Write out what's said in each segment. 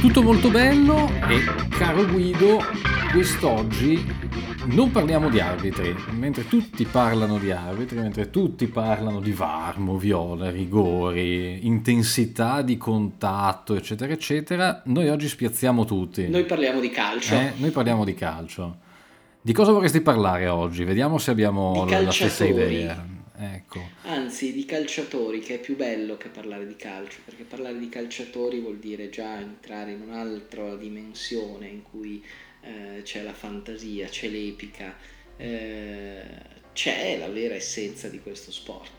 Tutto molto bello e caro Guido, quest'oggi non parliamo di arbitri, mentre tutti parlano di arbitri, mentre tutti parlano di VAR, viola, rigori, intensità di contatto, eccetera, eccetera, noi oggi spiazziamo tutti. Noi parliamo di calcio. Eh? Noi parliamo di calcio. Di cosa vorresti parlare oggi? Vediamo se abbiamo la stessa idea. Ecco. Anzi, di calciatori, che è più bello che parlare di calcio, perché parlare di calciatori vuol dire già entrare in un'altra dimensione in cui eh, c'è la fantasia, c'è l'epica, eh, c'è la vera essenza di questo sport.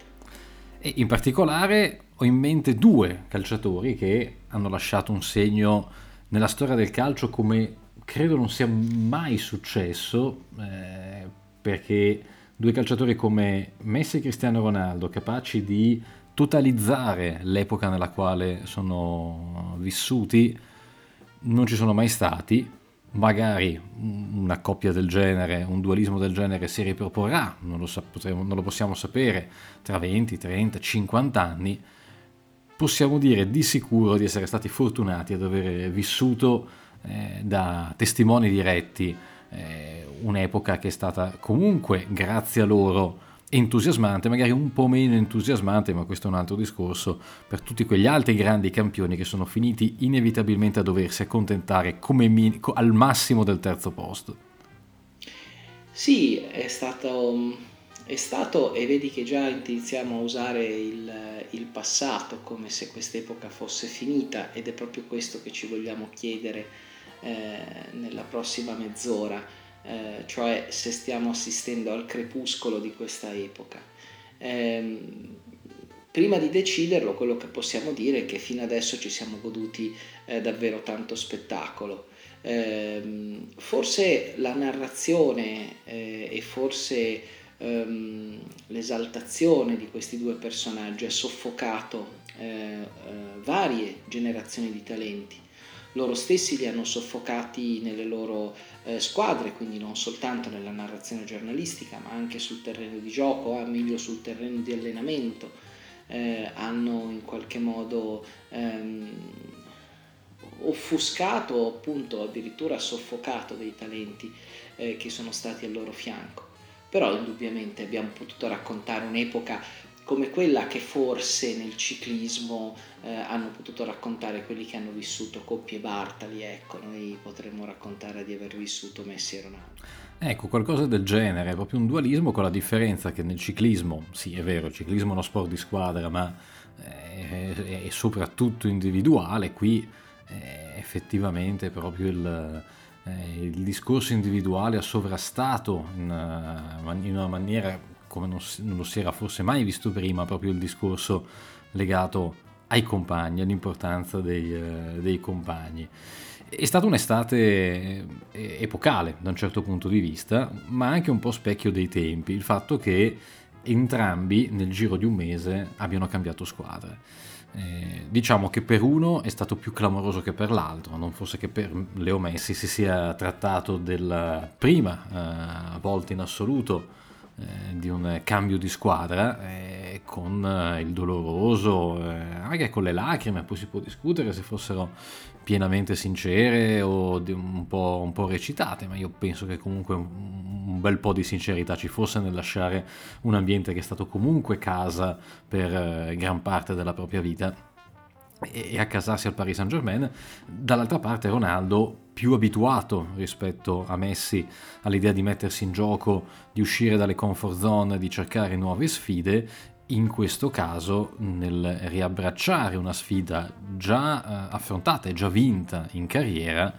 E in particolare ho in mente due calciatori che hanno lasciato un segno nella storia del calcio come credo non sia mai successo, eh, perché due calciatori come Messi e Cristiano Ronaldo, capaci di totalizzare l'epoca nella quale sono vissuti, non ci sono mai stati. Magari una coppia del genere, un dualismo del genere si riproporrà, non lo, potremo, non lo possiamo sapere, tra 20, 30, 50 anni. Possiamo dire di sicuro di essere stati fortunati ad aver vissuto eh, da testimoni diretti eh, un'epoca che è stata comunque, grazie a loro, entusiasmante, magari un po' meno entusiasmante, ma questo è un altro discorso, per tutti quegli altri grandi campioni che sono finiti inevitabilmente a doversi accontentare min- al massimo del terzo posto. Sì, è stato, è stato, e vedi che già iniziamo a usare il, il passato come se quest'epoca fosse finita ed è proprio questo che ci vogliamo chiedere eh, nella prossima mezz'ora, eh, cioè se stiamo assistendo al crepuscolo di questa epoca. Eh, prima di deciderlo, quello che possiamo dire è che fino adesso ci siamo goduti eh, davvero tanto spettacolo. Ehm, forse la narrazione eh, e forse ehm, l'esaltazione di questi due personaggi ha soffocato varie generazioni di talenti loro stessi li hanno soffocati nelle loro eh, squadre, quindi non soltanto nella narrazione giornalistica, ma anche sul terreno di gioco, a meglio sul terreno di allenamento, eh, hanno in qualche modo ehm, offuscato, appunto addirittura soffocato dei talenti eh, che sono stati al loro fianco. Però indubbiamente abbiamo potuto raccontare un'epoca come quella che forse nel ciclismo eh, hanno potuto raccontare quelli che hanno vissuto Coppi e Bartali, ecco, noi potremmo raccontare di aver vissuto Messi e Ronaldo. Ecco, qualcosa del genere, proprio un dualismo con la differenza che nel ciclismo, sì è vero, il ciclismo è uno sport di squadra, ma è, è soprattutto individuale, qui è effettivamente proprio il, il discorso individuale ha sovrastato in una maniera come non, non lo si era forse mai visto prima, proprio il discorso legato ai compagni, all'importanza dei, eh, dei compagni. È stata un'estate eh, epocale da un certo punto di vista, ma anche un po' specchio dei tempi, il fatto che entrambi nel giro di un mese abbiano cambiato squadra. Eh, diciamo che per uno è stato più clamoroso che per l'altro, non fosse che per Leo Messi si sia trattato della prima eh, volta in assoluto eh, di un cambio di squadra eh, con eh, il doloroso, eh, anche con le lacrime, poi si può discutere se fossero pienamente sincere o un po', un po', recitate, ma io penso che comunque un bel po' di sincerità ci fosse nel lasciare un ambiente che è stato comunque casa per gran parte della propria vita e accasarsi al Paris Saint Germain, dall'altra parte Ronaldo più abituato rispetto a Messi all'idea di mettersi in gioco, di uscire dalle comfort zone, di cercare nuove sfide, in questo caso nel riabbracciare una sfida già eh, affrontata e già vinta in carriera,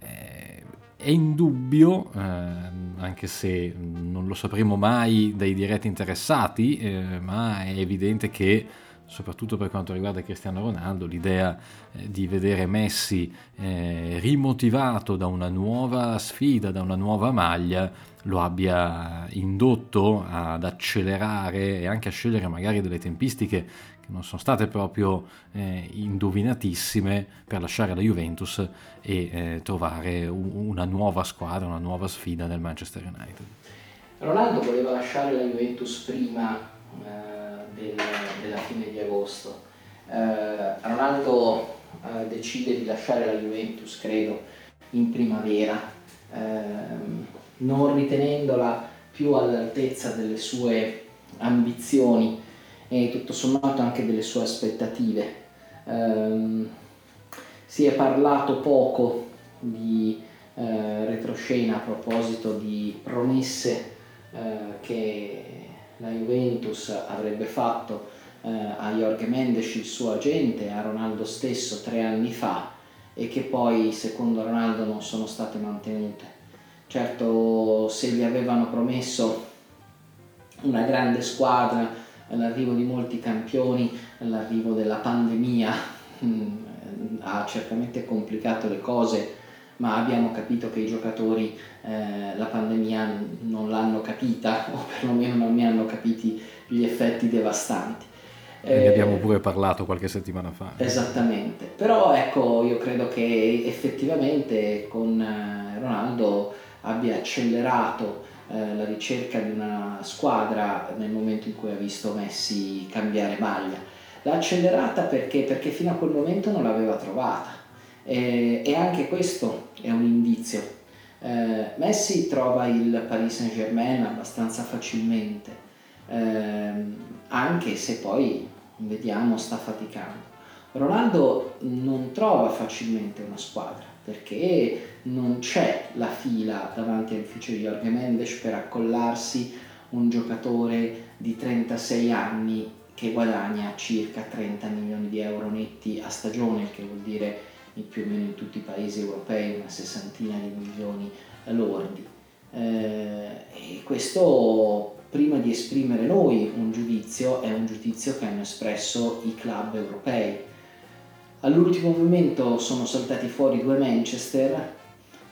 eh, è indubbio, eh, anche se non lo sapremo mai dai diretti interessati, ma è evidente che soprattutto per quanto riguarda Cristiano Ronaldo, l'idea eh, di vedere Messi eh, rimotivato da una nuova sfida, da una nuova maglia, lo abbia indotto ad accelerare e anche a scegliere magari delle tempistiche che non sono state proprio eh, indovinatissime per lasciare la Juventus e eh, trovare un, una nuova squadra, una nuova sfida nel Manchester United. Ronaldo voleva lasciare la Juventus prima eh, del, della fine di agosto. Eh, Ronaldo eh, decide di lasciare la Juventus, credo, in primavera, ehm, non ritenendola più all'altezza delle sue ambizioni e tutto sommato anche delle sue aspettative. Um, si è parlato poco di eh, retroscena a proposito di promesse eh, che la Juventus avrebbe fatto eh, a Jorge Mendes, il suo agente, a Ronaldo stesso tre anni fa e che poi secondo Ronaldo non sono state mantenute. Certo, se gli avevano promesso una grande squadra, l'arrivo di molti campioni, l'arrivo della pandemia mm, ha certamente complicato le cose, ma abbiamo capito che i giocatori eh, la pandemia non l'hanno capita o perlomeno non ne hanno capiti gli effetti devastanti. Ne abbiamo pure parlato qualche settimana fa. Esattamente, però ecco io credo che effettivamente con eh, Ronaldo abbia accelerato eh, la ricerca di una squadra nel momento in cui ha visto Messi cambiare maglia. L'ha accelerata perché, perché fino a quel momento non l'aveva trovata e, e anche questo è un indizio. Eh, Messi trova il Paris Saint Germain abbastanza facilmente, eh, anche se poi vediamo sta faticando. Ronaldo non trova facilmente una squadra perché non c'è la fila davanti all'ufficio di Jorge Mendes per accollarsi un giocatore di 36 anni che guadagna circa 30 milioni di euro netti a stagione, che vuol dire più o meno in tutti i paesi europei una sessantina di milioni lordi. Eh, e questo prima di esprimere noi un giudizio è un giudizio che hanno espresso i club europei All'ultimo momento sono saltati fuori due Manchester,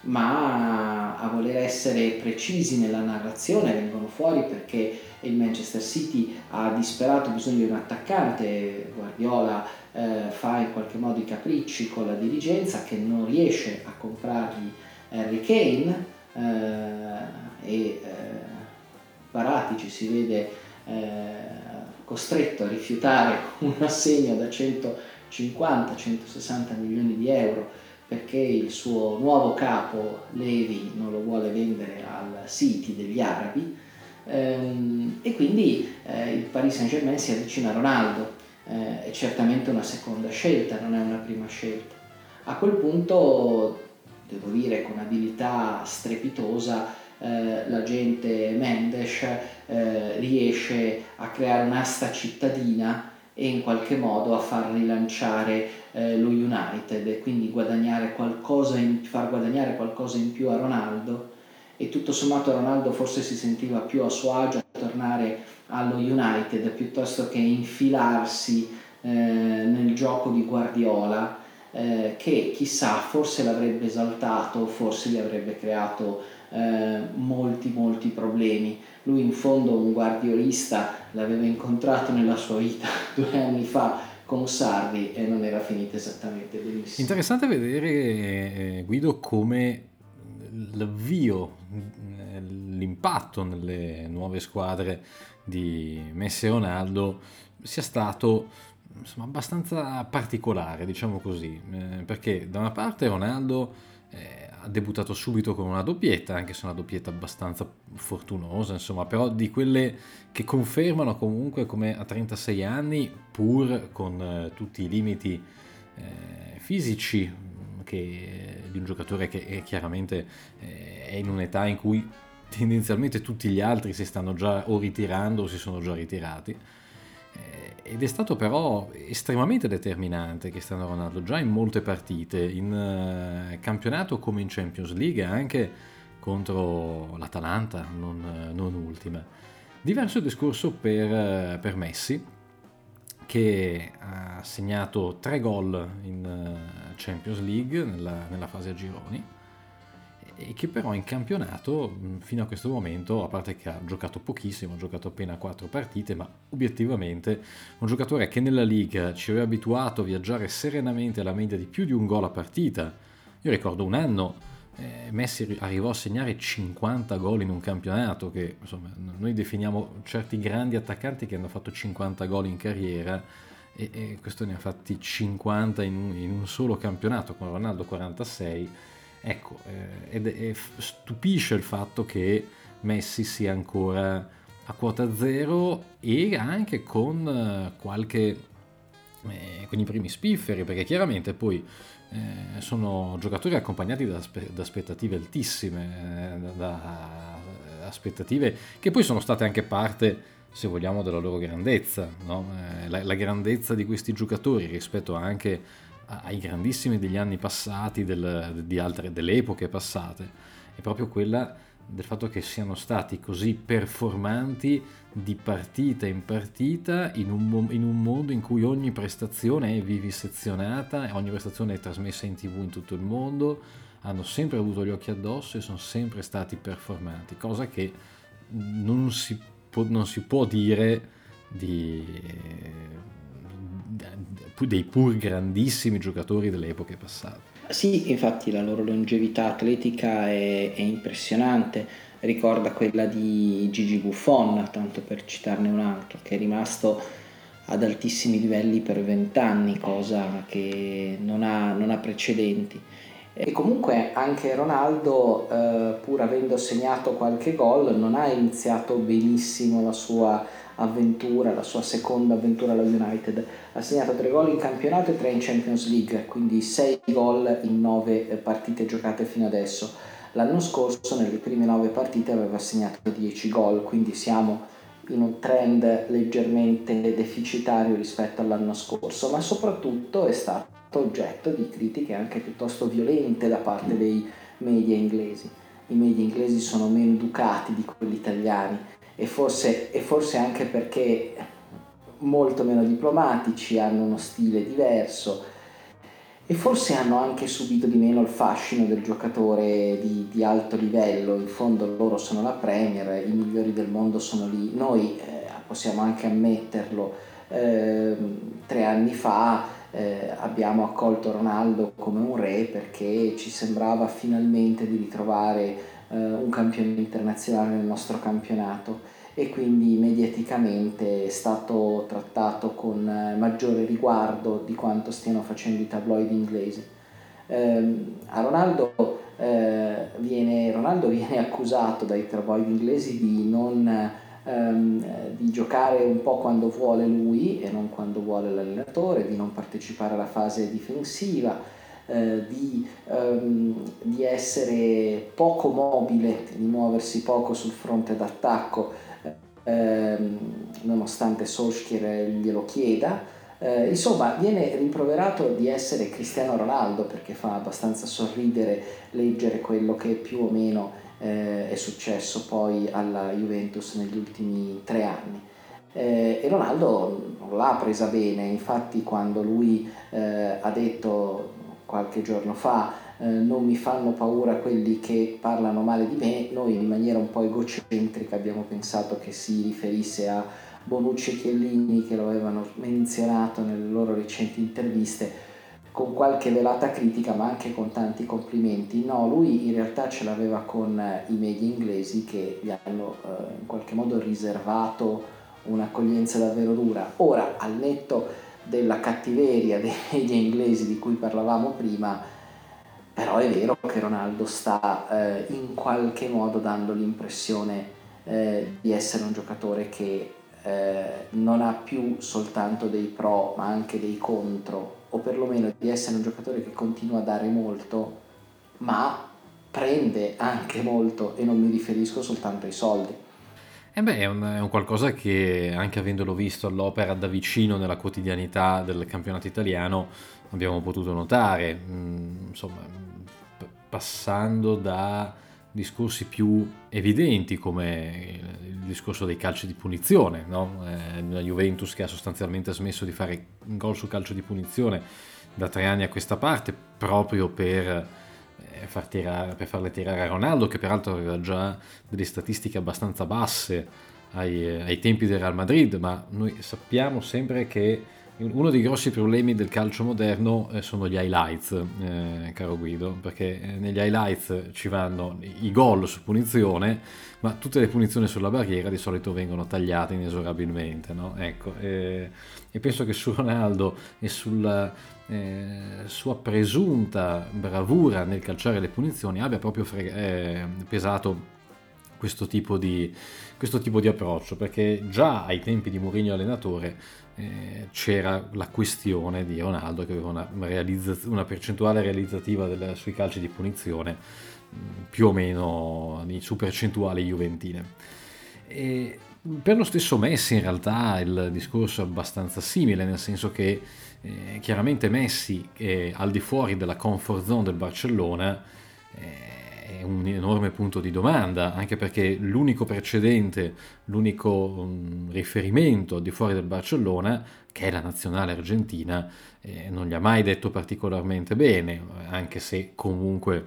ma a voler essere precisi nella narrazione vengono fuori perché il Manchester City ha disperato bisogno di un attaccante, Guardiola eh, fa in qualche modo i capricci con la dirigenza che non riesce a comprargli Harry Kane eh, e eh, Paratici si vede eh, costretto a rifiutare un assegno da 100 50-160 milioni di euro perché il suo nuovo capo Levi non lo vuole vendere al City degli arabi. Ehm, e quindi eh, il Paris Saint Germain si avvicina a Ronaldo, eh, è certamente una seconda scelta, non è una prima scelta. A quel punto, devo dire con abilità strepitosa, eh, l'agente Mendes eh, riesce a creare un'asta cittadina e in qualche modo a far rilanciare eh, lo United e quindi guadagnare in, far guadagnare qualcosa in più a Ronaldo e tutto sommato Ronaldo forse si sentiva più a suo agio tornare allo United piuttosto che infilarsi eh, nel gioco di Guardiola eh, che chissà forse l'avrebbe esaltato, forse gli avrebbe creato eh, molti molti problemi. Lui in fondo un guardiolista l'aveva incontrato nella sua vita due anni fa con Sarri e non era finita esattamente benissimo. Interessante vedere eh, Guido come l'avvio, eh, l'impatto nelle nuove squadre di Messi e Ronaldo sia stato insomma, abbastanza particolare, diciamo così, eh, perché da una parte Ronaldo eh, ha debuttato subito con una doppietta, anche se una doppietta abbastanza fortunosa, insomma, però di quelle che confermano comunque come a 36 anni, pur con eh, tutti i limiti eh, fisici che, di un giocatore che è chiaramente eh, è in un'età in cui tendenzialmente tutti gli altri si stanno già o ritirando o si sono già ritirati ed è stato però estremamente determinante Cristiano Ronaldo già in molte partite, in uh, campionato come in Champions League, anche contro l'Atalanta, non, non ultima. Diverso discorso per, per, Messi, che ha segnato tre gol in uh, Champions League nella, nella fase a gironi e che però in campionato fino a questo momento, a parte che ha giocato pochissimo, ha giocato appena 4 partite, ma obiettivamente un giocatore che nella Liga ci aveva abituato a viaggiare serenamente alla media di più di un gol a partita. Io ricordo un anno eh, Messi arrivò a segnare 50 gol in un campionato che insomma noi definiamo certi grandi attaccanti che hanno fatto 50 gol in carriera e, e questo ne ha fatti 50 in un, in un solo campionato con Ronaldo 46 Ecco, eh, ed è, stupisce il fatto che Messi sia ancora a quota zero e anche con eh, qualche eh, con i primi spifferi, perché chiaramente poi eh, sono giocatori accompagnati da, da aspettative altissime, eh, da, da, aspettative che poi sono state anche parte, se vogliamo, della loro grandezza, no? Eh, la, la, grandezza di questi giocatori rispetto anche ai grandissimi degli anni passati, del, altre, delle epoche passate, è proprio quella del fatto che siano stati così performanti di partita in partita in un, in un, mondo in cui ogni prestazione è vivisezionata, ogni prestazione è trasmessa in tv in tutto il mondo, hanno sempre avuto gli occhi addosso e sono sempre stati performanti, cosa che non si può, non si può dire di, dei pur grandissimi giocatori delle epoche passate. Sì, infatti la loro longevità atletica è, è impressionante, ricorda quella di Gigi Buffon, tanto per citarne un altro, che è rimasto ad altissimi livelli per vent'anni, cosa che non ha, non ha, precedenti. E comunque anche Ronaldo, eh, pur avendo segnato qualche gol, non ha iniziato benissimo la sua avventura, la sua seconda avventura alla United. Ha segnato 3 gol in campionato e 3 in Champions League, quindi 6 gol in 9 eh, partite giocate fino adesso. L'anno scorso nelle prime 9 partite aveva segnato 10 gol, quindi siamo in un trend leggermente deficitario rispetto all'anno scorso, ma soprattutto è stato oggetto di critiche anche piuttosto violente da parte dei media inglesi. I media inglesi sono meno educati di quelli italiani e forse, e forse anche perché molto meno diplomatici, hanno uno stile diverso e forse hanno anche subito di meno il fascino del giocatore di, di alto livello, in fondo loro sono la Premier, i migliori del mondo sono lì, noi eh, possiamo anche ammetterlo, eh, tre anni fa eh, abbiamo accolto Ronaldo come un re perché ci sembrava finalmente di ritrovare eh, un campione internazionale nel nostro campionato e quindi mediaticamente è stato trattato con eh, maggiore riguardo di quanto stiano facendo i tabloid inglesi. Eh, a Ronaldo, eh, viene, Ronaldo viene accusato dai tabloid inglesi di non ehm, di giocare un po' quando vuole lui e non quando vuole l'allenatore, di non partecipare alla fase difensiva, eh, di, ehm, di, essere poco mobile, di muoversi poco sul fronte d'attacco, ehm, nonostante Solskjaer glielo chieda. Eh, insomma, viene rimproverato di essere Cristiano Ronaldo perché fa abbastanza sorridere leggere quello che più o meno eh, è successo poi alla Juventus negli ultimi tre anni. Eh, e Ronaldo non l'ha presa bene, infatti quando lui eh, ha detto qualche giorno fa eh, non mi fanno paura quelli che parlano male di me, noi in maniera un po' egocentrica abbiamo pensato che si riferisse a Bonucci e Chiellini che lo avevano menzionato nelle loro recenti interviste con qualche velata critica ma anche con tanti complimenti. No, lui in realtà ce l'aveva con eh, i media inglesi che gli hanno eh, in qualche modo riservato un'accoglienza davvero dura. Ora, al netto della cattiveria media inglesi di cui parlavamo prima, però è vero che Ronaldo sta eh, in qualche modo dando l'impressione eh, di essere un giocatore che eh, non ha più soltanto dei pro ma anche dei contro, o perlomeno di essere un giocatore che continua a dare molto, ma prende anche molto e non mi riferisco soltanto ai soldi. Eh beh, è un, è un, qualcosa che anche avendolo visto all'opera da vicino nella quotidianità del campionato italiano abbiamo potuto notare, mm, insomma, p- passando da discorsi più evidenti come il discorso dei calci di punizione, no? eh, la Juventus che ha sostanzialmente smesso di fare gol su calcio di punizione da tre anni a questa parte proprio per far tirare, per farle tirare a Ronaldo, che peraltro aveva già delle statistiche abbastanza basse ai, ai tempi del Real Madrid, ma noi sappiamo sempre che uno dei grossi problemi del calcio moderno eh, sono gli highlights, eh, caro Guido, perché eh, negli highlights ci vanno i gol su punizione, ma tutte le punizioni sulla barriera di solito vengono tagliate inesorabilmente. No? Ecco, e penso che su Ronaldo e sulla eh, sua presunta bravura nel calciare le punizioni abbia proprio frega- eh, pesato questo tipo, di, questo tipo di approccio, perché già ai tempi di Mourinho allenatore eh, c'era la questione di Ronaldo che aveva una, realizza- una percentuale realizzativa del, sui calci di punizione mh, più o meno su percentuali juventine. E per lo stesso Messi in realtà il discorso è abbastanza simile, nel senso che eh, chiaramente Messi è al di fuori della comfort zone del Barcellona eh, è un enorme punto di domanda, anche perché l'unico precedente, l'unico um, riferimento al di fuori del Barcellona, che è la nazionale argentina, eh, non gli ha mai detto particolarmente bene, anche se comunque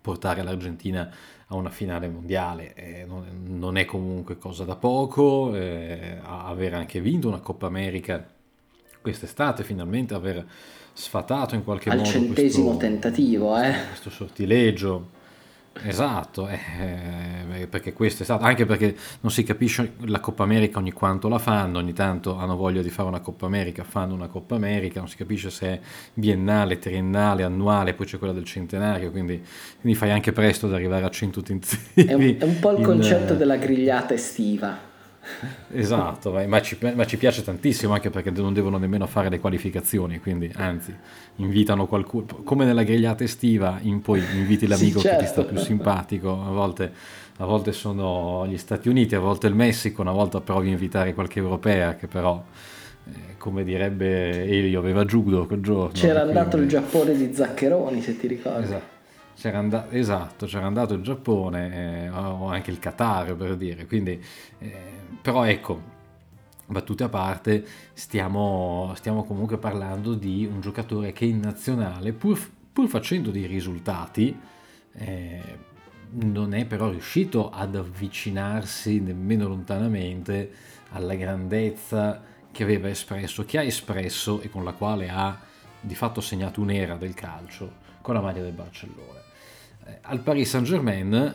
portare l'Argentina a una finale mondiale eh, non, non, è comunque cosa da poco, eh, aver anche vinto una Coppa America quest'estate, finalmente aver sfatato in qualche Al modo al centesimo questo, tentativo, eh. questo sortileggio Esatto, eh, eh, perché questo è stato, anche perché non si capisce la Coppa America ogni quanto la fanno, ogni tanto hanno voglia di fare una Coppa America, fanno una Coppa America, non si capisce se è biennale, triennale, annuale, poi c'è quella del centenario, quindi, quindi fai anche presto ad arrivare a 100 tentativi. È un, è un po' il in, concetto della grigliata estiva. Esatto, ma ci, ma ci, piace tantissimo anche perché non devono nemmeno fare le qualificazioni, quindi anzi invitano qualcuno, come nella grigliata estiva, in poi inviti l'amico sì, certo. che ti sta certo. più simpatico, a volte, a volte, sono gli Stati Uniti, a volte il Messico, una volta provi a invitare qualche europea che però, eh, come direbbe Elio, aveva judo quel giorno. C'era andato il Giappone di Zaccheroni, se ti ricordi. Esatto. C'era and- esatto, c'era andato il Giappone eh, o anche il Qatar per dire, quindi, eh, però ecco, battute a parte, stiamo, stiamo, comunque parlando di un giocatore che in nazionale, pur, pur facendo dei risultati, eh, non è però riuscito ad avvicinarsi nemmeno lontanamente alla grandezza che aveva espresso, che ha espresso e con la quale ha di fatto segnato un'era del calcio con la maglia del Barcellona al Paris Saint-Germain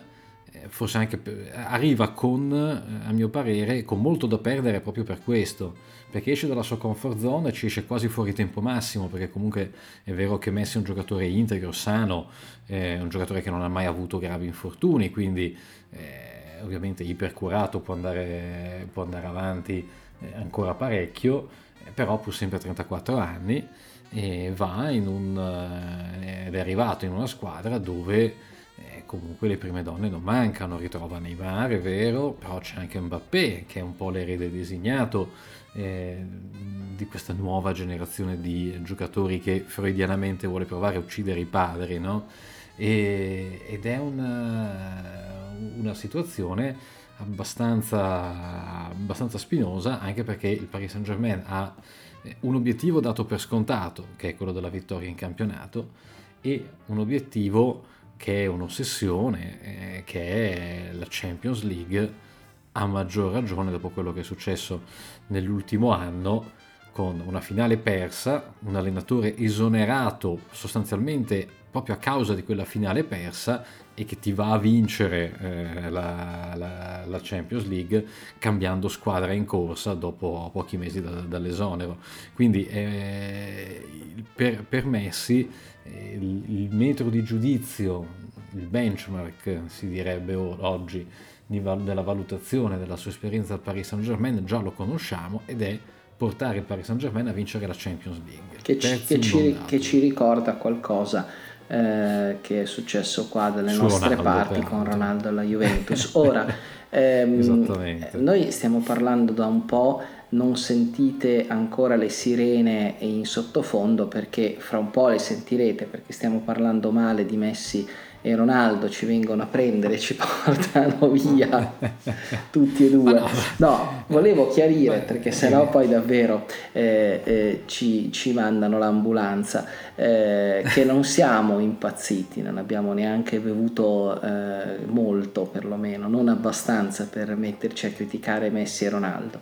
eh, forse anche arriva con, eh, a mio parere, con molto da perdere proprio per questo, perché esce dalla sua comfort zone e ci esce quasi fuori tempo massimo, perché comunque è vero che Messi è un giocatore integro, sano, è un giocatore che non ha mai avuto gravi infortuni, quindi eh, ovviamente ipercurato può andare, può andare avanti eh, ancora parecchio, eh, però pur sempre a 34 anni e va in un, eh, ed è arrivato in una squadra dove eh, comunque le prime donne non mancano, ritrova Neymar, è vero, però c'è anche Mbappé che è un po' l'erede designato eh, di questa nuova generazione di giocatori che freudianamente vuole provare a uccidere i padri, no? E, ed è una, una situazione abbastanza, abbastanza spinosa anche perché il Paris Saint Germain ha un obiettivo dato per scontato, che è quello della vittoria in campionato, e un obiettivo che è un'ossessione, eh, che è la Champions League, a maggior ragione dopo quello che è successo nell'ultimo anno, con una finale persa, un allenatore esonerato sostanzialmente proprio a causa di quella finale persa e che ti va a vincere eh, la, la, la, Champions League cambiando squadra in corsa dopo pochi mesi da, dall'esonero. Quindi eh, per, per, Messi eh, il, il, metro di giudizio, il benchmark si direbbe oggi della valutazione della sua esperienza al Paris Saint Germain già lo conosciamo ed è portare il Paris Saint Germain a vincere la Champions League. Che ci, che ci, che ci ricorda qualcosa eh, che è successo qua dalle Su nostre Ronaldo, parti con Ronaldo alla Juventus. Ora, ehm, noi stiamo parlando da un po', non sentite ancora le sirene in sottofondo perché fra un po' le sentirete perché stiamo parlando male di Messi e Ronaldo ci vengono a prendere e ci portano via tutti e due. No. volevo chiarire perché sennò poi davvero eh, eh, ci, ci, mandano l'ambulanza, eh, che non siamo impazziti, non abbiamo neanche bevuto eh, molto perlomeno, non abbastanza per metterci a criticare Messi e Ronaldo.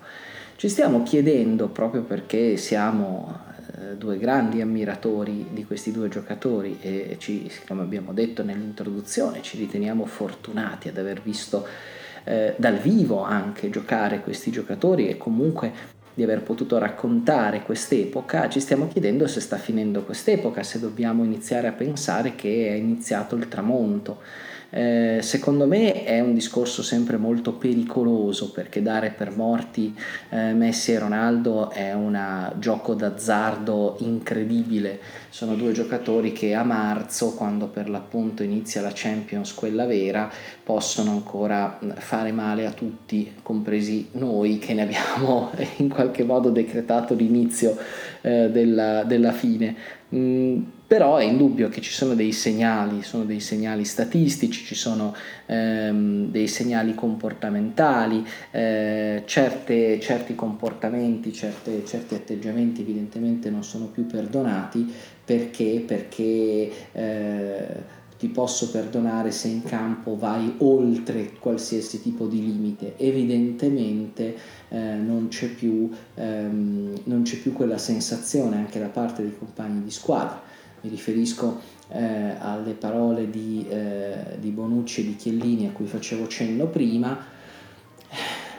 Ci stiamo chiedendo, proprio perché siamo eh, due grandi ammiratori di questi due giocatori e ci, come abbiamo detto nell'introduzione, ci riteniamo fortunati ad aver visto eh, dal vivo anche giocare questi giocatori e comunque di aver potuto raccontare quest'epoca, ci stiamo chiedendo se sta finendo quest'epoca, se dobbiamo iniziare a pensare che è iniziato il tramonto eh, secondo me è un discorso sempre molto pericoloso perché dare per morti eh, Messi e Ronaldo è un gioco d'azzardo incredibile. Sono due giocatori che a marzo, quando per l'appunto inizia la Champions, quella vera, possono ancora fare male a tutti, compresi noi che ne abbiamo in qualche modo decretato l'inizio eh, della, della, fine. Mm, però è indubbio che ci sono dei segnali, sono dei segnali statistici, ci sono ehm, dei segnali comportamentali, eh, certe, certi comportamenti, certe, certi atteggiamenti evidentemente non sono più perdonati. Perché, perché eh, ti posso perdonare se in campo vai oltre qualsiasi tipo di limite. Evidentemente eh, non, c'è più, ehm, non c'è più quella sensazione anche da parte dei compagni di squadra mi riferisco eh, alle parole di, eh, di, Bonucci e di Chiellini a cui facevo cenno prima,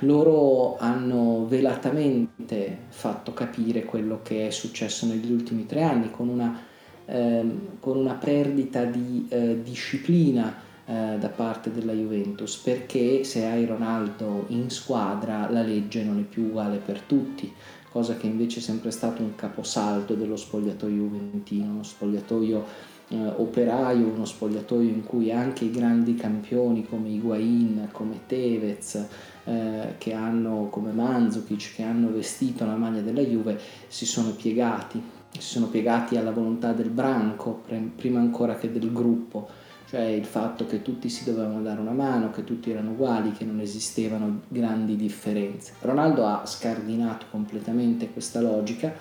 loro hanno velatamente fatto capire quello che è successo negli ultimi tre anni con una, eh, con una perdita di eh, disciplina eh, da parte della Juventus perché se hai Ronaldo in squadra la legge non è più uguale per tutti cosa che invece è sempre stato un caposaldo dello spogliatoio juventino, uno spogliatoio eh, operaio, uno spogliatoio in cui anche i grandi campioni come Higuain, come Tevez, eh, che hanno, come Mandzukic, che hanno vestito la maglia della Juve, si sono piegati, si sono piegati alla volontà del branco, prima ancora che del gruppo cioè il fatto che tutti si dovevano dare una mano, che tutti erano uguali, che non esistevano grandi differenze. Ronaldo ha scardinato completamente questa logica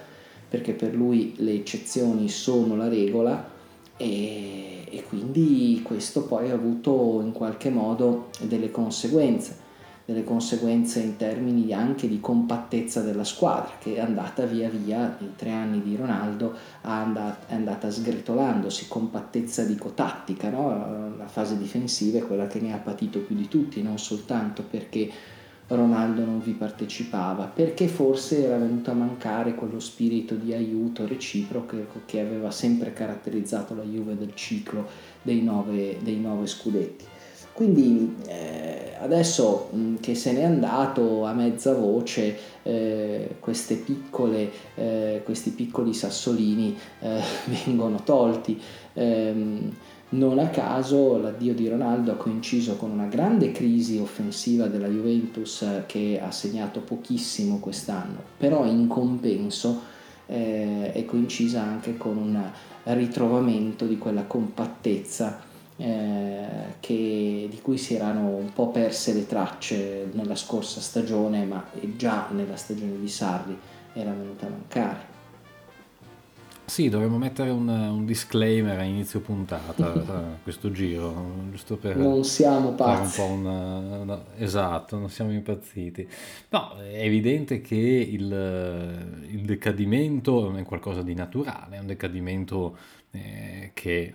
perché per lui le eccezioni sono la regola e, e quindi questo poi ha avuto in qualche modo delle conseguenze delle conseguenze in termini anche di compattezza della squadra che è andata via via nei tre anni di Ronaldo è andata sgretolandosi compattezza dico-tattica no? la fase difensiva è quella che ne ha patito più di tutti non soltanto perché Ronaldo non vi partecipava perché forse era venuto a mancare quello spirito di aiuto reciproco che aveva sempre caratterizzato la Juve del ciclo dei nove, dei nove scudetti quindi eh, adesso mh, che se n'è andato a mezza voce, eh, piccole, eh, questi piccoli sassolini eh, vengono tolti. Ehm, non a caso l'addio di Ronaldo ha coinciso con una grande crisi offensiva della Juventus eh, che ha segnato pochissimo quest'anno, però in compenso eh, è coincisa anche con un ritrovamento di quella compattezza eh, che, di cui si erano un po' perse le tracce nella scorsa stagione, ma già nella stagione di Sarri era venuta a mancare. Sì, dovremmo mettere un, un disclaimer a inizio puntata a questo giro, giusto per... Non siamo pazzi. Un una, esatto, non siamo impazziti. No, è evidente che il, il decadimento è qualcosa di naturale, è un decadimento eh, che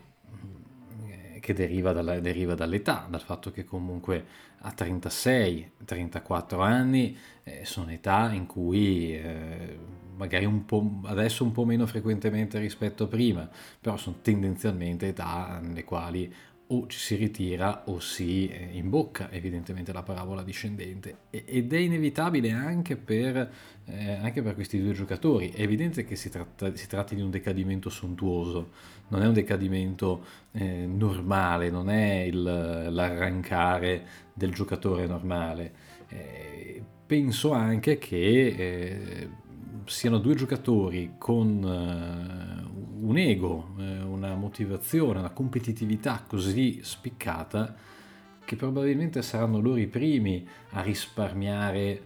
che deriva, dalla, deriva, dall'età, dal fatto che comunque a 36-34 anni eh, sono età in cui eh, magari un adesso un po' meno frequentemente rispetto a prima, però sono tendenzialmente età nelle quali o ci si ritira o si eh, imbocca evidentemente la parabola discendente ed è inevitabile anche per, eh, anche per questi due giocatori. È evidente che si, tratta, si tratti di un decadimento sontuoso, non è un decadimento eh, normale, non è il, l'arrancare del giocatore normale. Eh, penso anche che eh, siano due giocatori con uh, un ego, uh, una motivazione, una competitività così spiccata che probabilmente saranno loro i primi a risparmiare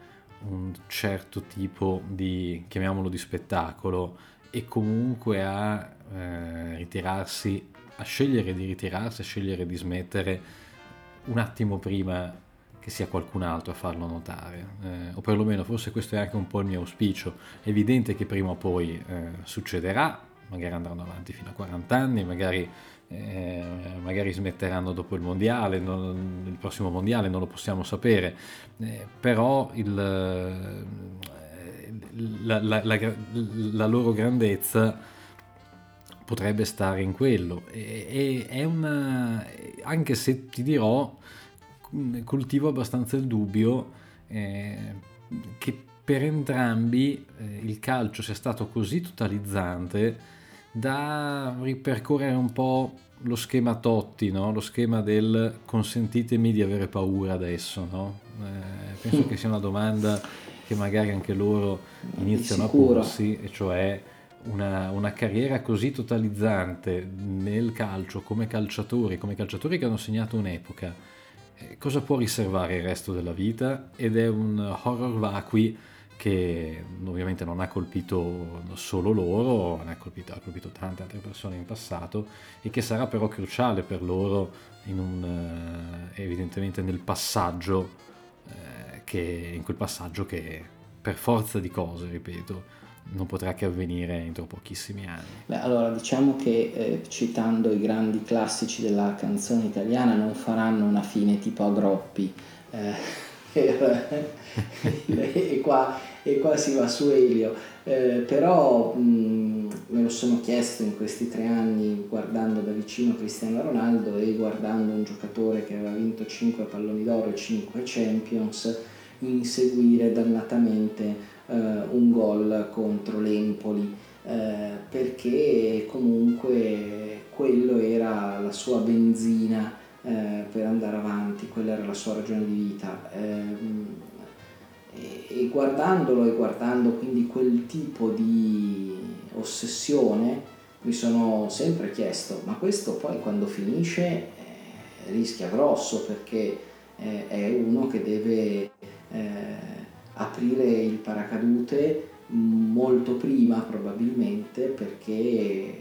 un certo tipo di, chiamiamolo di spettacolo, e comunque a eh, ritirarsi, a scegliere di ritirarsi, a scegliere di smettere un attimo prima che sia qualcun altro a farlo notare, eh, o perlomeno forse questo è anche un po' il mio auspicio. È evidente che prima o poi eh, succederà, magari andranno avanti fino a 40 anni, magari, eh, magari smetteranno dopo il mondiale, non, il prossimo mondiale non lo possiamo sapere, eh, però il, la, la, la, la, loro grandezza potrebbe stare in quello. E, e, una, anche se ti dirò, coltivo abbastanza il dubbio eh, che per entrambi eh, il calcio sia stato così totalizzante da ripercorrere un po' lo schema Totti, no? lo schema del consentitemi di avere paura adesso. No? Eh, penso che sia una domanda che magari anche loro iniziano a porsi, e cioè una, una, carriera così totalizzante nel calcio come calciatori, come calciatori che hanno segnato un'epoca, eh, cosa può riservare il resto della vita? Ed è un horror vacui che ovviamente non ha colpito solo loro, ha colpito, ha colpito tante altre persone in passato e che sarà però cruciale per loro un, eh, evidentemente nel passaggio che in quel passaggio che per forza di cose, ripeto, non potrà che avvenire entro pochissimi anni. Beh, allora diciamo che eh, citando i grandi classici della canzone italiana non faranno una fine tipo a Groppi. Eh, e, qua, e, qua, si va su Elio. Eh, però mh, me lo sono chiesto in questi tre anni guardando da vicino Cristiano Ronaldo e guardando un giocatore che aveva vinto 5 palloni d'oro e 5 Champions inseguire dannatamente eh, un gol contro l'Empoli eh, perché comunque quello era la sua benzina eh, per andare avanti, quella era la sua ragione di vita. E guardandolo e guardando quindi quel tipo di ossessione mi sono sempre chiesto ma questo poi quando finisce eh, rischia grosso perché eh, è uno che deve eh, aprire il paracadute molto prima probabilmente perché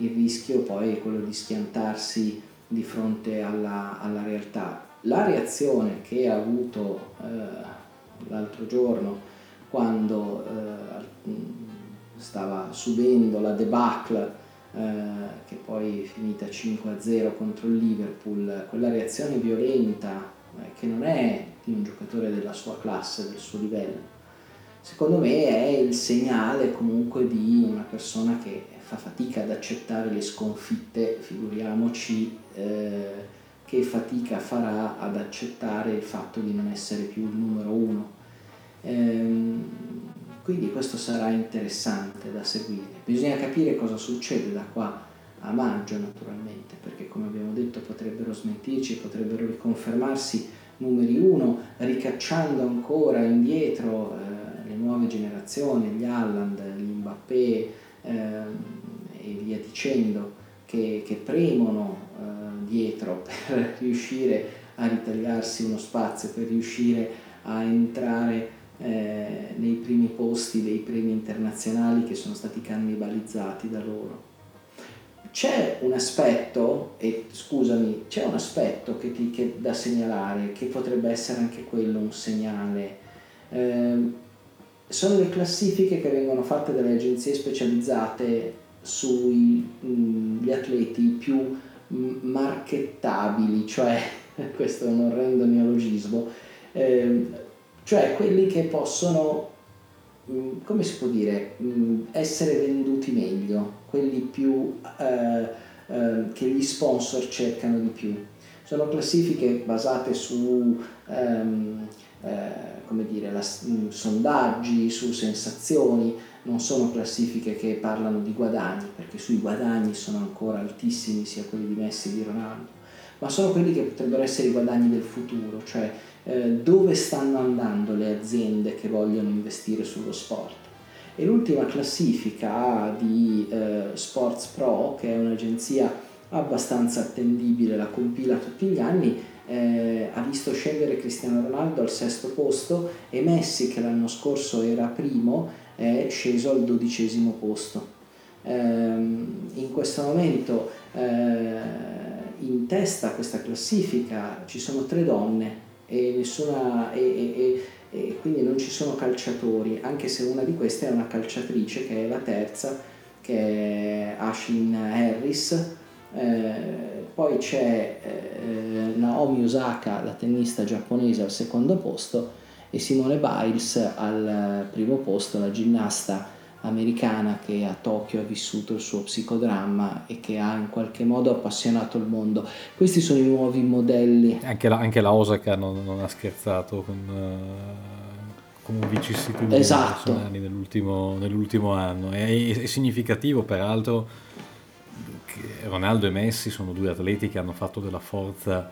il rischio poi è quello di schiantarsi di fronte alla, alla realtà. La reazione che ha avuto eh, l'altro giorno quando eh, stava subendo la debacle eh, che poi è finita 5-0 contro il Liverpool, quella reazione violenta eh, che non è di un giocatore della sua classe, del suo livello. Secondo me è il segnale comunque di una persona che fa fatica ad accettare le sconfitte, figuriamoci eh, che fatica farà ad accettare il fatto di non essere più il numero uno. Ehm, quindi questo sarà interessante da seguire. Bisogna capire cosa succede da qua a maggio naturalmente, perché come abbiamo detto potrebbero smentirci, potrebbero riconfermarsi numeri uno, ricacciando ancora indietro eh, le nuove generazioni, gli Alland, gli Mbappé eh, e via dicendo, che, che premono dietro per riuscire a ritagliarsi uno spazio, per riuscire a entrare eh, nei primi posti dei premi internazionali che sono stati cannibalizzati da loro. C'è un aspetto, e scusami, c'è un aspetto che ti, che da segnalare, che potrebbe essere anche quello un segnale. Eh, sono le classifiche che vengono fatte dalle agenzie specializzate sugli mm, atleti più marchettabili, cioè questo è un orrendo neologismo, eh, cioè quelli che possono come si può dire, essere venduti meglio, quelli più, eh, eh, che gli sponsor cercano di più. Sono classifiche basate su ehm, eh, come dire, sondaggi, su sensazioni, non sono classifiche che parlano di guadagni, perché sui guadagni sono ancora altissimi sia quelli di Messi e di Ronaldo, ma sono quelli che potrebbero essere i guadagni del futuro, cioè eh, dove stanno andando le aziende che vogliono investire sullo sport. E l'ultima classifica di eh, Sports Pro, che è un'agenzia abbastanza attendibile, la compila tutti gli anni, eh, ha visto scendere Cristiano Ronaldo al sesto posto e Messi, che l'anno scorso era primo, è sceso al dodicesimo posto. Eh, in questo momento eh, in testa a questa classifica ci sono tre donne e, nessuna, e, e, e, quindi non ci sono calciatori, anche se una di queste è una calciatrice che è la terza, che è Ashlyn Harris. Eh, poi c'è eh, Naomi Osaka, la tennista giapponese, al secondo posto e Simone Biles al primo posto, la ginnasta americana che a Tokyo ha vissuto il suo psicodramma e che ha in qualche modo appassionato il mondo. Questi sono i nuovi modelli. Anche la, anche la Osaka non, non, ha scherzato con, uh, con vicissitudini esatto. nell'ultimo, nell'ultimo anno. È, è significativo peraltro che Ronaldo e Messi sono due atleti che hanno fatto della forza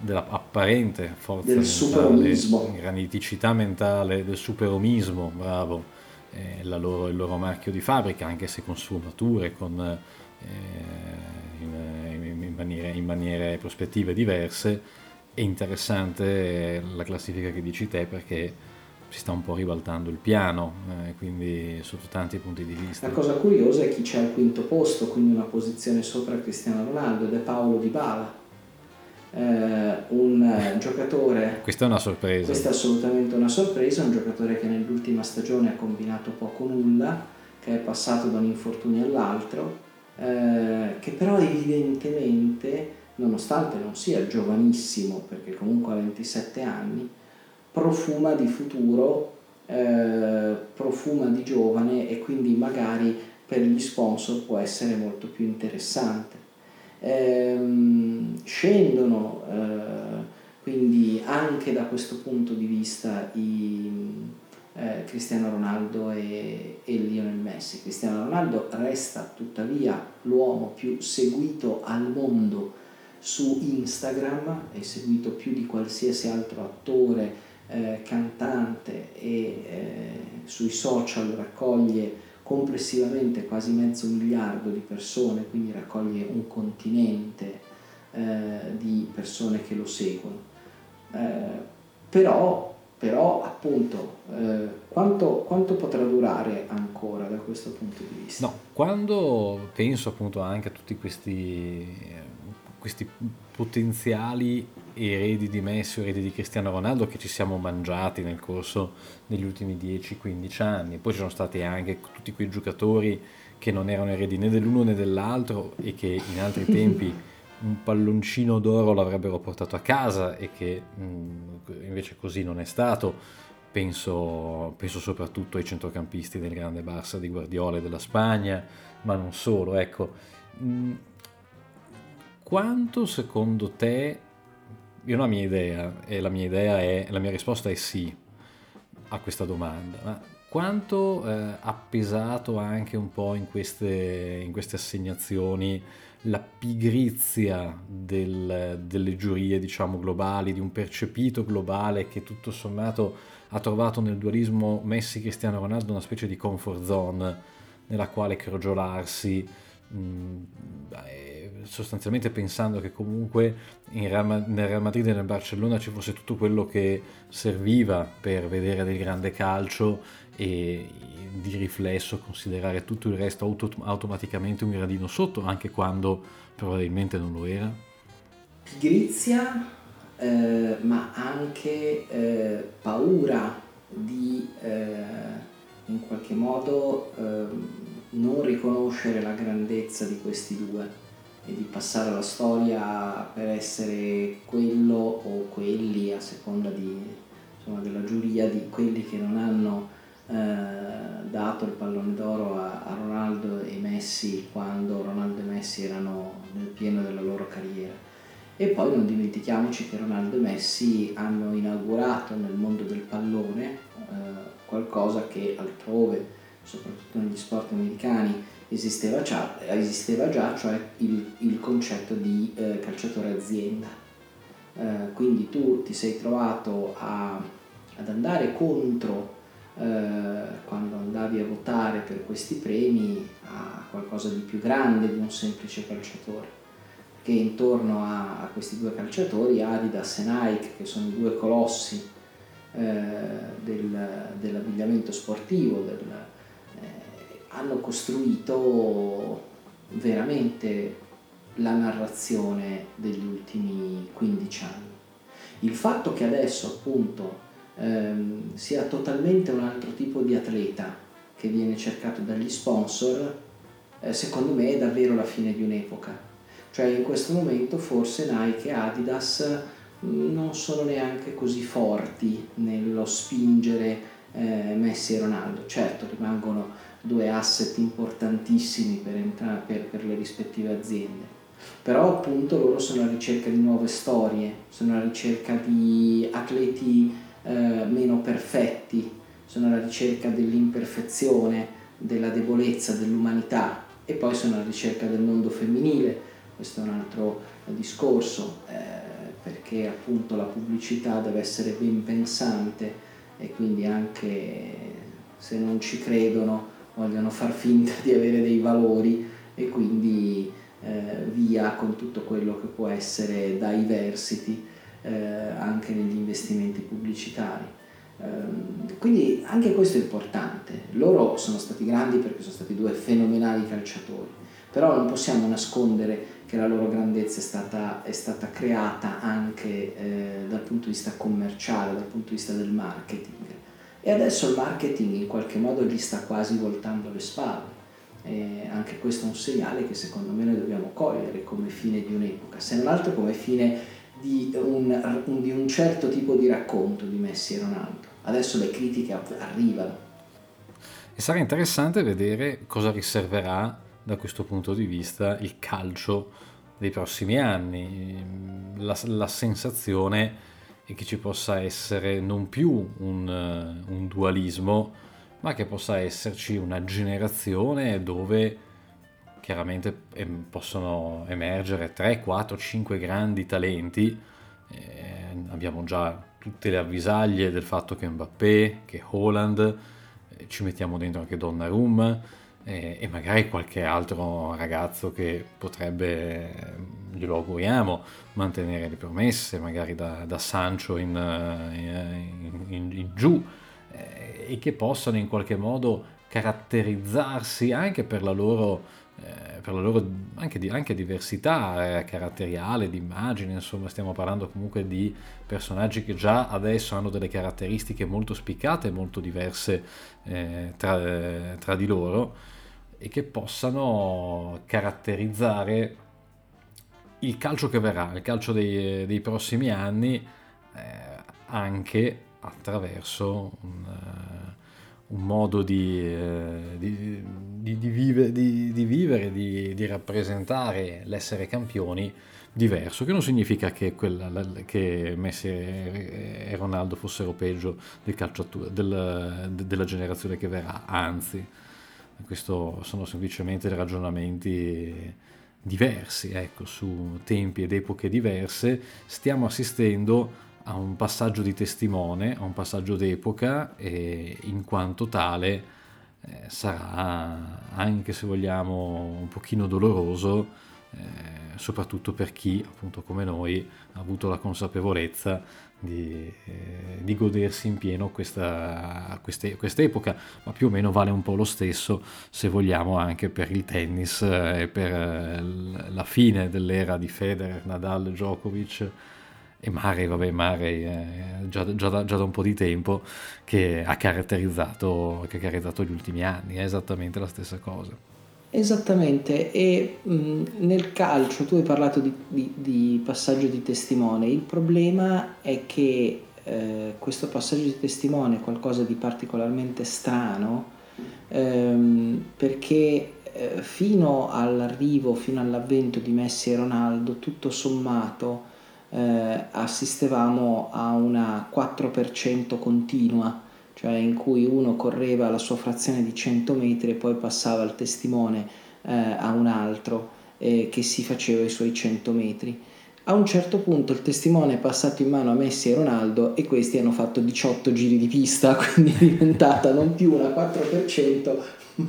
della apparente forza del superomismo graniticità mentale del superomismo bravo eh, loro, il loro marchio di fabbrica, anche se con sfumature, con, eh, in, in, maniere, in, maniere, prospettive diverse. È interessante la classifica che dici te perché si sta un po' ribaltando il piano, eh, quindi sotto tanti punti di vista. La cosa curiosa è chi c'è al quinto posto, quindi una posizione sopra Cristiano Ronaldo, ed è Paolo Di Bala eh, un eh, giocatore... Questa è una sorpresa. Questa è assolutamente una sorpresa, un giocatore che nell'ultima stagione ha combinato poco nulla, che è passato da un infortunio all'altro, eh, che però evidentemente, nonostante non sia giovanissimo, perché comunque ha 27 anni, profuma di futuro, eh, profuma di giovane e quindi magari per gli sponsor può essere molto più interessante ehm, scendono eh, quindi anche da questo punto di vista i, eh, Cristiano Ronaldo e, e Lionel Messi. Cristiano Ronaldo resta tuttavia l'uomo più seguito al mondo su Instagram, è seguito più di qualsiasi altro attore, eh, cantante e eh, sui social raccoglie complessivamente quasi mezzo miliardo di persone, quindi raccoglie un continente eh, di persone che lo seguono. Eh, però, però, appunto, eh, quanto, quanto, potrà durare ancora da questo punto di vista? No, quando penso appunto anche a tutti questi, questi potenziali eredi di Messi o eredi di Cristiano Ronaldo che ci siamo mangiati nel corso degli ultimi 10-15 anni. Poi ci sono stati anche tutti quei giocatori che non erano eredi né dell'uno né dell'altro e che in altri tempi un palloncino d'oro l'avrebbero portato a casa e che mh, mm, invece così non è stato. Penso, penso, soprattutto ai centrocampisti del grande Barça di Guardiola e della Spagna, ma non solo. Ecco, mm, quanto secondo te io ho una mia idea e la mia idea è, la mia risposta è sì a questa domanda, ma quanto eh, ha pesato anche un po' in queste, in queste assegnazioni la pigrizia del, delle giurie diciamo globali, di un percepito globale che tutto sommato ha trovato nel dualismo Messi-Cristiano Ronaldo una specie di comfort zone nella quale crogiolarsi mh, mm, sostanzialmente pensando che comunque Real, nel Real Madrid e nel Barcellona ci fosse tutto quello che serviva per vedere del grande calcio e di riflesso considerare tutto il resto auto, automaticamente un gradino sotto anche quando probabilmente non lo era? Pigrizia eh, ma anche eh, paura di eh, in qualche modo ehm, non riconoscere la grandezza di questi due e di passare alla storia per essere quello o quelli a seconda di, insomma, della giuria di quelli che non hanno eh, dato il pallone d'oro a, a, Ronaldo e Messi quando Ronaldo e Messi erano nel pieno della loro carriera. E poi non dimentichiamoci che Ronaldo e Messi hanno inaugurato nel mondo del pallone eh, qualcosa che altrove, soprattutto negli sport americani, esisteva già, esisteva già cioè il, il concetto di eh, calciatore azienda. Eh, quindi tu ti sei trovato a, ad andare contro eh, quando andavi a votare per questi premi a qualcosa di più grande di un semplice calciatore che intorno a, questi due calciatori Adidas e Nike che sono i due colossi eh, del, dell'abbigliamento sportivo del, eh, hanno costruito veramente la narrazione degli ultimi 15 anni il fatto che adesso appunto ehm, sia totalmente un altro tipo di atleta che viene cercato dagli sponsor, eh, secondo me è davvero la fine di un'epoca. Cioè in questo momento forse Nike e Adidas mm, non sono neanche così forti nello spingere eh, Messi e Ronaldo. Certo, rimangono due asset importantissimi per, entra- per, per le rispettive aziende, però appunto loro sono alla ricerca di nuove storie, sono alla ricerca di atleti eh, meno perfetti, sono alla ricerca dell'imperfezione, della debolezza, dell'umanità e poi sono alla ricerca del mondo femminile, questo è un altro discorso, eh, perché appunto la pubblicità deve essere ben pensante e quindi anche se non ci credono vogliono far finta di avere dei valori e quindi eh, via con tutto quello che può essere diversity eh, anche negli investimenti pubblicitari. Eh, quindi anche questo è importante. Loro sono stati grandi perché sono stati due fenomenali calciatori, però non possiamo nascondere che la loro grandezza è stata, è stata creata anche eh, dal punto di vista commerciale, dal punto di vista del marketing. E adesso il marketing in qualche modo gli sta quasi voltando le spalle. E anche questo è un segnale che secondo me noi dobbiamo cogliere come fine di un'epoca, se non altro come fine di un, di un certo tipo di racconto di Messi e Ronaldo. Adesso le critiche arrivano. E sarà interessante vedere cosa riserverà da questo punto di vista il calcio dei prossimi anni. La, la sensazione è che ci possa essere non più un, un dualismo, ma che possa esserci una generazione dove chiaramente possono emergere 3, 4, 5 grandi talenti. Eh, abbiamo già tutte le avvisaglie del fatto che Mbappé, che Holland, eh, ci mettiamo dentro anche Donnarumma eh, e magari qualche altro ragazzo che potrebbe, glielo auguriamo, mantenere le promesse, magari da, da Sancho in, in, in, in giù eh, e che possano in qualche modo caratterizzarsi anche per la loro eh, per la loro anche, anche diversità eh, caratteriale, di immagine, insomma stiamo parlando comunque di personaggi che già adesso hanno delle caratteristiche molto spiccate, molto diverse eh, tra, tra, di loro e che possano caratterizzare il calcio che verrà, il calcio dei, dei prossimi anni eh, anche attraverso un un modo di, eh, di, di, di vive, vivere, di, rappresentare l'essere campioni diverso, che non significa che, quella, che Messi e Ronaldo fossero peggio del calcio del, della generazione che verrà, anzi, questi sono semplicemente ragionamenti diversi, ecco, su tempi ed epoche diverse, stiamo assistendo a un passaggio di testimone, a un passaggio d'epoca e in quanto tale eh, sarà anche se vogliamo un pochino doloroso, eh, soprattutto per chi appunto come noi ha avuto la consapevolezza di, eh, di godersi in pieno questa, queste, quest'epoca, ma più o meno vale un po' lo stesso se vogliamo anche per il tennis e per eh, la fine dell'era di Federer, Nadal, Djokovic e Mare, vabbè, Mare eh, già, già, da, già, da, un po' di tempo che ha caratterizzato, che ha caratterizzato gli ultimi anni, è esattamente la stessa cosa. Esattamente, e mh, nel calcio tu hai parlato di, di, di, passaggio di testimone, il problema è che eh, questo passaggio di testimone è qualcosa di particolarmente strano ehm, perché eh, fino all'arrivo, fino all'avvento di Messi e Ronaldo, tutto sommato, eh, assistevamo a una 4% continua, cioè in cui uno correva la sua frazione di 100 metri e poi passava il testimone eh, a un altro eh, che si faceva i suoi 100 metri. A un certo punto il testimone è passato in mano a Messi e Ronaldo e questi hanno fatto 18 giri di pista, quindi è diventata non più una 4%,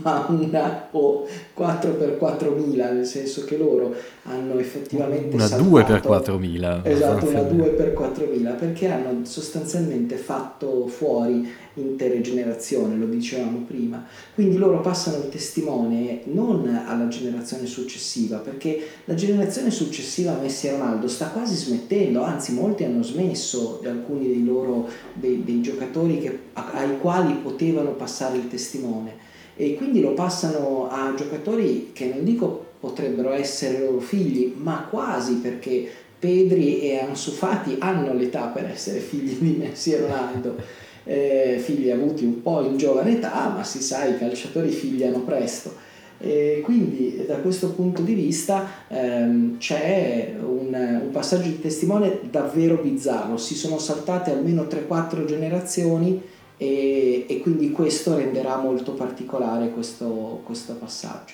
ma una o 4 per 4000 nel senso che loro hanno effettivamente una saltato, 2 per 4000 esatto una 2 per 4000 perché hanno sostanzialmente fatto fuori intere generazioni lo dicevamo prima. Quindi loro passano il testimone non alla generazione successiva perché la generazione successiva a Messi e Ronaldo sta quasi smettendo anzi molti hanno smesso alcuni dei loro dei, dei giocatori che, ai quali potevano passare il testimone e quindi lo passano a giocatori che non dico potrebbero essere loro figli, ma quasi perché Pedri e Ansu Fati hanno l'età per essere figli di Messi e Ronaldo, eh, figli avuti un po' in giovane età, ma si sa i calciatori figliano presto. E quindi da questo punto di vista ehm, c'è un, un, passaggio di testimone davvero bizzarro, si sono saltate almeno 3-4 generazioni e, e quindi questo renderà molto particolare questo, questo passaggio.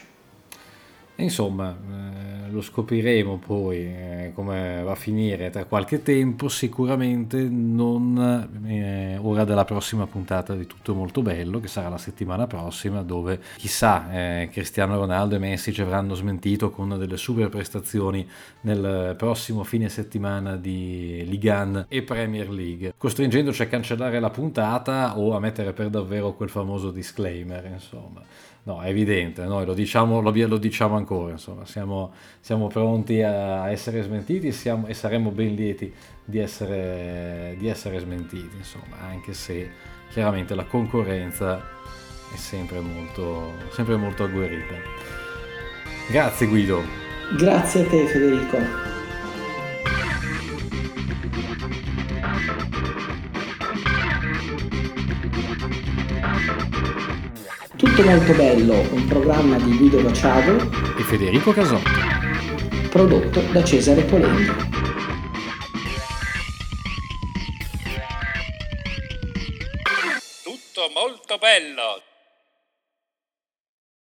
Insomma, eh, lo scopriremo poi eh, come va a finire tra qualche tempo, sicuramente non eh, ora della prossima puntata di Tutto Molto Bello, che sarà la settimana prossima, dove chissà eh, Cristiano Ronaldo e Messi ci avranno smentito con delle super prestazioni nel prossimo fine settimana di Ligan e Premier League, costringendoci a cancellare la puntata o a mettere per davvero quel famoso disclaimer, insomma. No, è evidente, noi lo diciamo, lo, lo diciamo ancora, insomma, siamo, siamo pronti a essere smentiti siamo, e saremo ben lieti di essere, di essere smentiti, insomma, anche se chiaramente la concorrenza è sempre molto, sempre molto agguerrita. Grazie Guido. Grazie a te Federico. Tutto molto bello, un programma di Guido Vaciago e Federico Casotto. Prodotto da Cesare Polendo. Tutto molto bello.